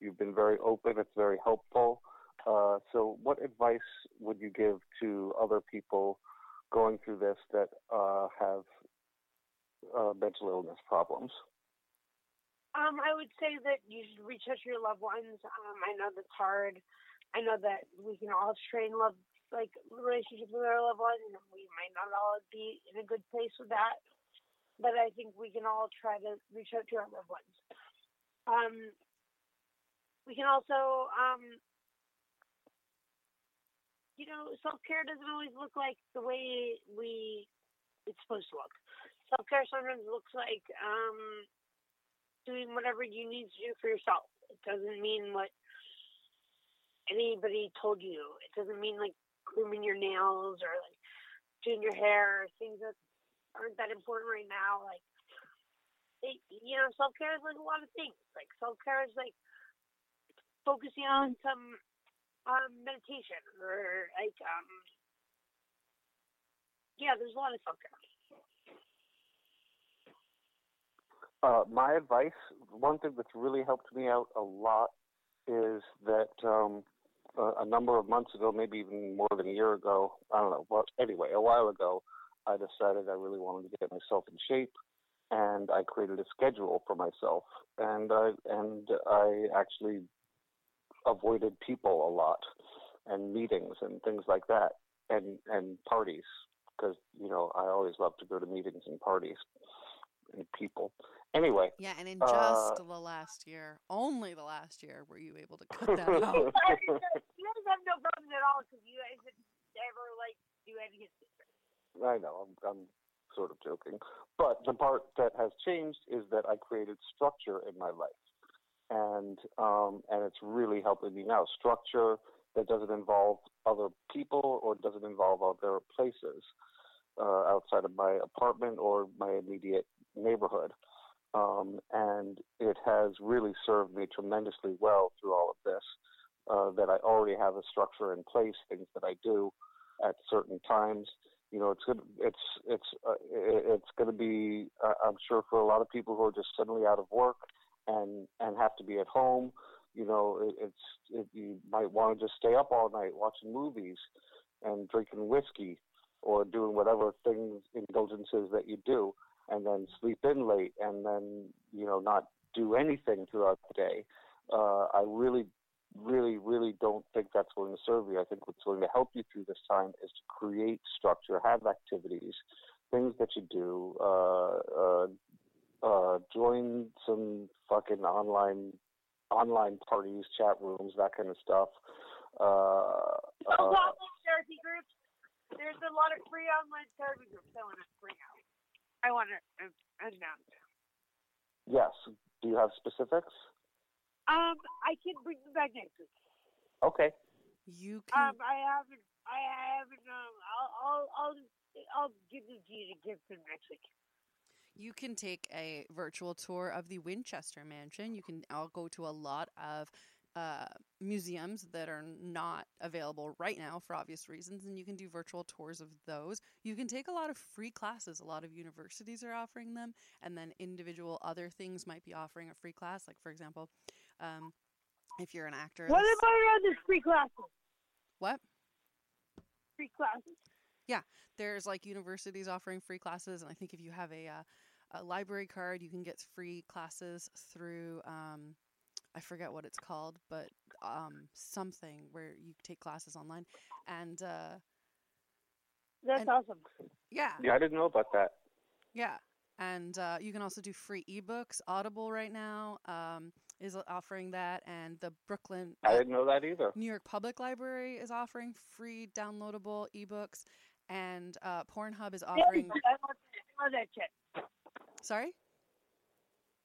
You've been very open. It's very helpful. Uh, so, what advice would you give to other people going through this that uh, have uh, mental illness problems? Um, I would say that you should reach out to your loved ones. Um, I know that's hard. I know that we can all strain love like relationships with our loved ones, and we might not all be in a good place with that. But I think we can all try to reach out to our loved ones. Um, we can also, um, you know, self care doesn't always look like the way we it's supposed to look. Self care sometimes looks like um, doing whatever you need to do for yourself. It doesn't mean what anybody told you. It doesn't mean like grooming your nails or like doing your hair, or things that aren't that important right now. Like, you know, self care is like a lot of things. Like self care is like focusing on some um, meditation or like um, yeah, there's a lot of self care. Uh, my advice, one thing that's really helped me out a lot is that um, a, a number of months ago, maybe even more than a year ago, I don't know, well, anyway, a while ago, I decided I really wanted to get myself in shape, and I created a schedule for myself, and I and I actually avoided people a lot, and meetings and things like that, and and parties, because you know I always love to go to meetings and parties and people. Anyway, Yeah, and in Uh, just the last year, only the last year, were you able to cut that out. you guys have no problems at all because you guys didn't like do anything. I know I'm, I'm sort of joking, but the part that has changed is that I created structure in my life, and um, and it's really helping me now. Structure that doesn't involve other people or doesn't involve other places uh, outside of my apartment or my immediate neighborhood. Um, and it has really served me tremendously well through all of this. Uh, that I already have a structure in place, things that I do at certain times. You know, it's good. It's it's uh, it's going to be. Uh, I'm sure for a lot of people who are just suddenly out of work and and have to be at home. You know, it, it's it, you might want to just stay up all night watching movies and drinking whiskey or doing whatever things indulgences that you do, and then sleep in late and then you know not do anything throughout the day. Uh, I really really, really don't think that's going to serve you. I think what's going to help you through this time is to create structure, have activities, things that you do. Uh, uh, uh, join some fucking online online parties, chat rooms, that kind of stuff. Uh, Those uh, online therapy groups. There's a lot of free online therapy groups I want to bring out. I want to um, announce. yes. Do you have specifics? Um, I can bring them back next week. Okay. You can Um, I haven't. I haven't. Um, I'll. I'll. I'll, I'll give them to you to give them next week. You can take a virtual tour of the Winchester Mansion. You can I'll go to a lot of uh, museums that are not available right now for obvious reasons, and you can do virtual tours of those. You can take a lot of free classes. A lot of universities are offering them, and then individual other things might be offering a free class. Like for example, um, if you're an actor, What this- about around this free classes? what? Free classes. Yeah, there's like universities offering free classes, and I think if you have a, uh, a library card, you can get free classes through. Um, I forget what it's called, but um, something where you take classes online, and uh, That's And- awesome. yeah, Yeah, I didn't know about that. yeah, and uh, you can also do free ebooks. Audible right now um, is offering that, and the Brooklyn. I uh, didn't know that either. New York Public Library is offering free downloadable ebooks, and uh, Pornhub is offering. always do. I love, I love that shit. Sorry.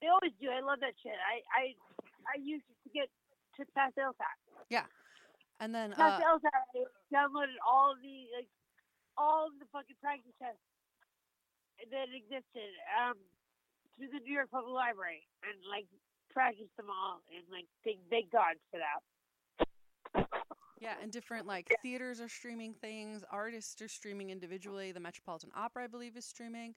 They always do. I love that shit. I I I used it to get to pass LSAT. Yeah, and then Pass uh, LSAT. I downloaded all of the like all of the fucking practice tests that existed um through the New York Public Library and like practiced them all and like thank thank God for that. Yeah, and different like theaters are streaming things, artists are streaming individually. The Metropolitan Opera, I believe, is streaming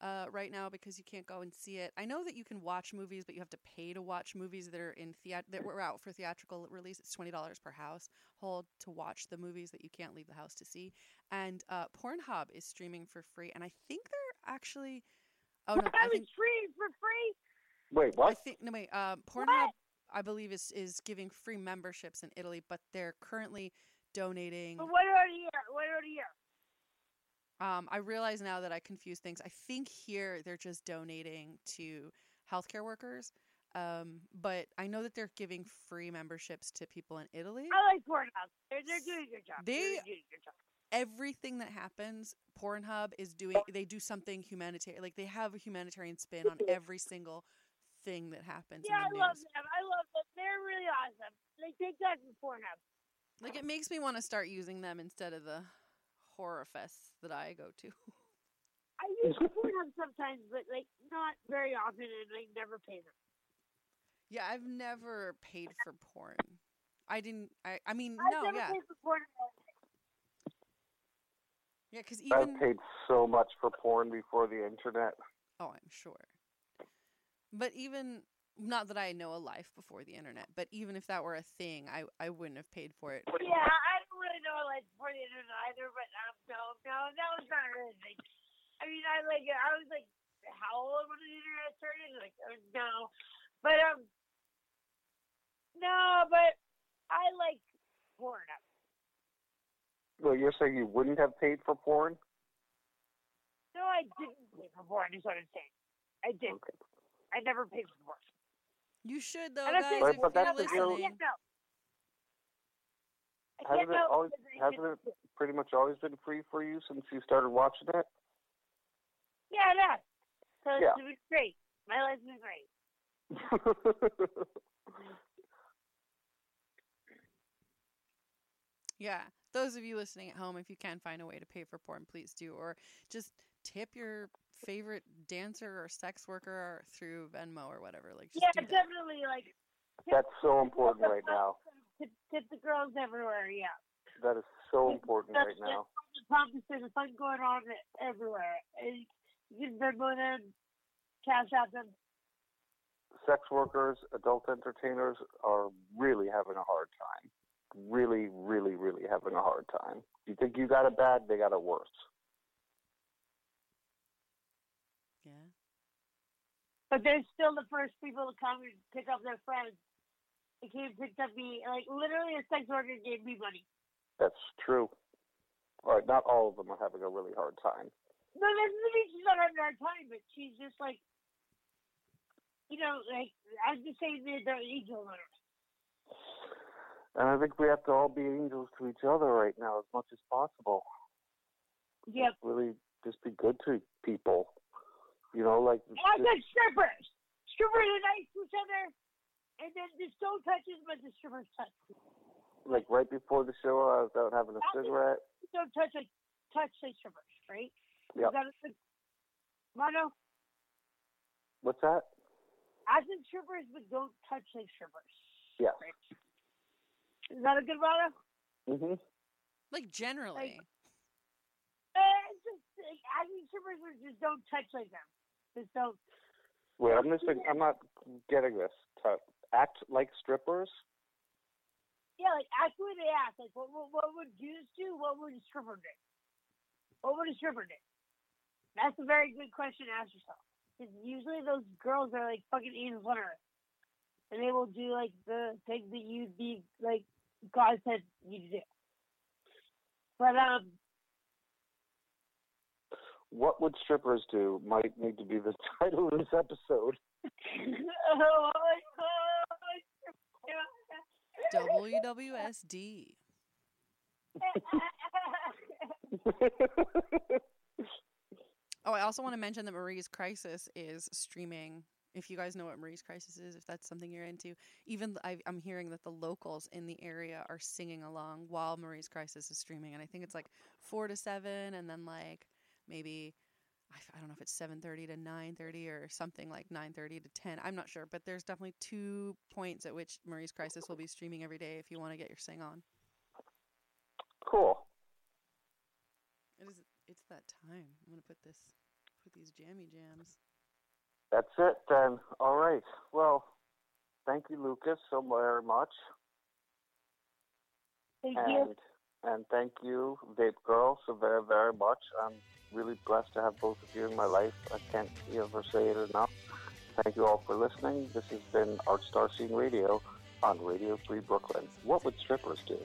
uh, right now because you can't go and see it. I know that you can watch movies, but you have to pay to watch movies that are in theat- that were out for theatrical release. It's twenty dollars per household to watch the movies that you can't leave the house to see. And uh, Pornhub is streaming for free, and I think they're actually. Oh no, I I was think free for free. Wait, what? I think no wait. Uh, What? Pornhub, I believe, is is giving free memberships in Italy, but they're currently donating. But what about here? What about here? Um, I realize now that I confuse things. I think here they're just donating to healthcare workers, um, but I know that they're giving free memberships to people in Italy. I like Pornhub. They're, they're doing a good job. They- They're doing a good job. Everything that happens, Pornhub is doing. They do something humanitarian. Like they have a humanitarian spin on every single thing that happens. Yeah, I in the love news. them. I love them. They're really awesome. Like take that from Pornhub. Like it makes me want to start using them instead of the horror fests that I go to. I use Pornhub sometimes, but like not very often, and I never pay them. Yeah, I've never paid for porn. I didn't. I. I mean, I've no, never yeah, paid for Pornhub. yeah, because even I've paid so much for porn before the internet. oh, I'm sure. But even not that I know a life before the internet, but even if that were a thing, I I wouldn't have paid for it. Yeah, I don't really know like before the internet either, but um, no, no, that was not really a thing. I mean, I like I was like how old when the internet started? Like uh, no, but um, no, but I like porn. Well, you're saying you wouldn't have paid for porn? No, I didn't pay for porn. Is what I'm saying. I did. Okay. I never paid for porn. You should though, And guys. think- Right, if but you're that's the deal- listening. can't know. I Hasn't it always- hasn't it pretty much always been free for you since you started watching it? Yeah, it has. So Yeah. it's been great. My life's been great. Yeah. Those of you listening at home, if you can find a way to pay for porn, please do. Or just tip your favorite dancer or sex worker through Venmo or whatever. Like, just Yeah, do that. definitely. Like That's so important right now. tip, tip the girls everywhere. Yeah. That is so important That's right now. The problems there's fun going on everywhere. And you can Venmo them, cash out them. Sex workers, adult entertainers are really having a hard time. Really, really, really having a hard time. You think you got it bad, they got it worse. Yeah. But they're still the first people to come and pick up their friends. They came and picked up me. Like literally, a sex worker gave me money. That's true. All right, not all of them are having a really hard time. No, that doesn't mean she's not having a hard time, but she's just like, you know, like I'm just saying they're angels. on her. And I think we have to all be angels to each other right now as much as possible. Yep. Really just be good to people. You know, like And I said strippers. Strippers are nice to each other, and then just don't touch as much as strippers touch. like right before the show I was out having a cigarette. Don't touch like touch like strippers, right? Yeah. Is that a good? What's that? As in strippers, but don't touch like strippers. Yeah. Right? Is that a good motto? Mhm. Like generally. Uh, just like, as in strippers, just don't touch like them. Just don't. Wait, I'm missing I'm not getting this. To act like strippers? Yeah, like act the way they ask. Like, what, what, what would Jews do? What would a stripper do? What would a stripper do? That's a very good question to ask yourself. Because usually those girls are like fucking on earth. And they will do like the thing that you'd be like God said you to do. But um What would strippers do might need to be the title of this episode. oh, WWSD. Oh, I also want to mention that Marie's Crisis is streaming. If you guys know what Marie's Crisis is, if that's something you're into, even I, I'm hearing that the locals in the area are singing along while Marie's Crisis is streaming, and I think it's like four to seven, and then like maybe I don't know if it's seven thirty to nine thirty or something like nine thirty to ten. I'm not sure, but there's definitely two points at which Marie's Crisis will be streaming every day if you want to get your sing on. cool. It is. It's that time. I'm gonna put this, put these jammy jams. That's it then. All right. Well, thank you, Lucas, so very much. Thank you. And and thank you, Vape Girl, so very, very much. I'm really blessed to have both of you in my life. I can't ever say it enough. Thank you all for listening. This has been Art Star Scene Radio on Radio Free Brooklyn. What would strippers do?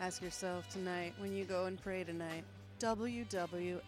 Ask yourself tonight when you go and pray tonight. WWSD.